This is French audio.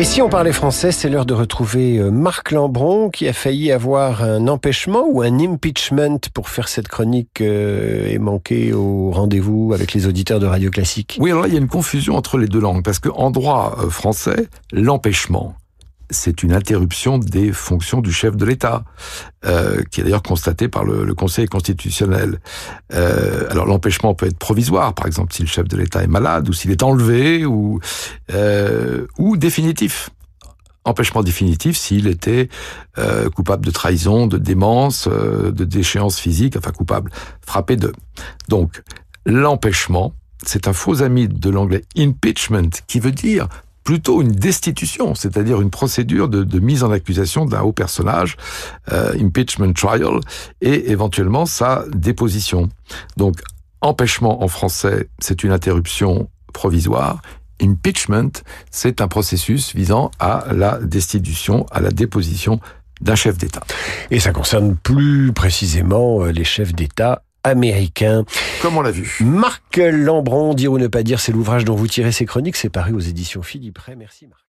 Et si on parlait français, c'est l'heure de retrouver euh, Marc Lambron qui a failli avoir un empêchement ou un impeachment pour faire cette chronique euh, et manquer au rendez-vous avec les auditeurs de Radio Classique. Oui, alors là, il y a une confusion entre les deux langues parce qu'en droit euh, français, l'empêchement, c'est une interruption des fonctions du chef de l'État, euh, qui est d'ailleurs constatée par le, Conseil constitutionnel. Euh, alors l'empêchement peut être provisoire, par exemple si le chef de l'État est malade, ou s'il est enlevé, ou, euh, ou définitif. Empêchement définitif s'il était euh, coupable de trahison, de démence, euh, de déchéance physique, enfin coupable, frappé de. Donc l'empêchement, c'est un faux ami de l'anglais impeachment, qui veut dire plutôt une destitution, c'est-à-dire une procédure de, mise en accusation d'un haut personnage, euh, impeachment trial, et éventuellement sa déposition. Donc, empêchement en français, c'est une interruption provisoire. Impeachment, c'est un processus visant à la destitution, à la déposition d'un chef d'État. Et ça concerne plus précisément euh, les chefs d'État américain. Comme on l'a vu. Marc Lambron, dire ou ne pas dire, c'est l'ouvrage dont vous tirez ces chroniques. C'est paru aux éditions Philippe Ray. Merci Marc.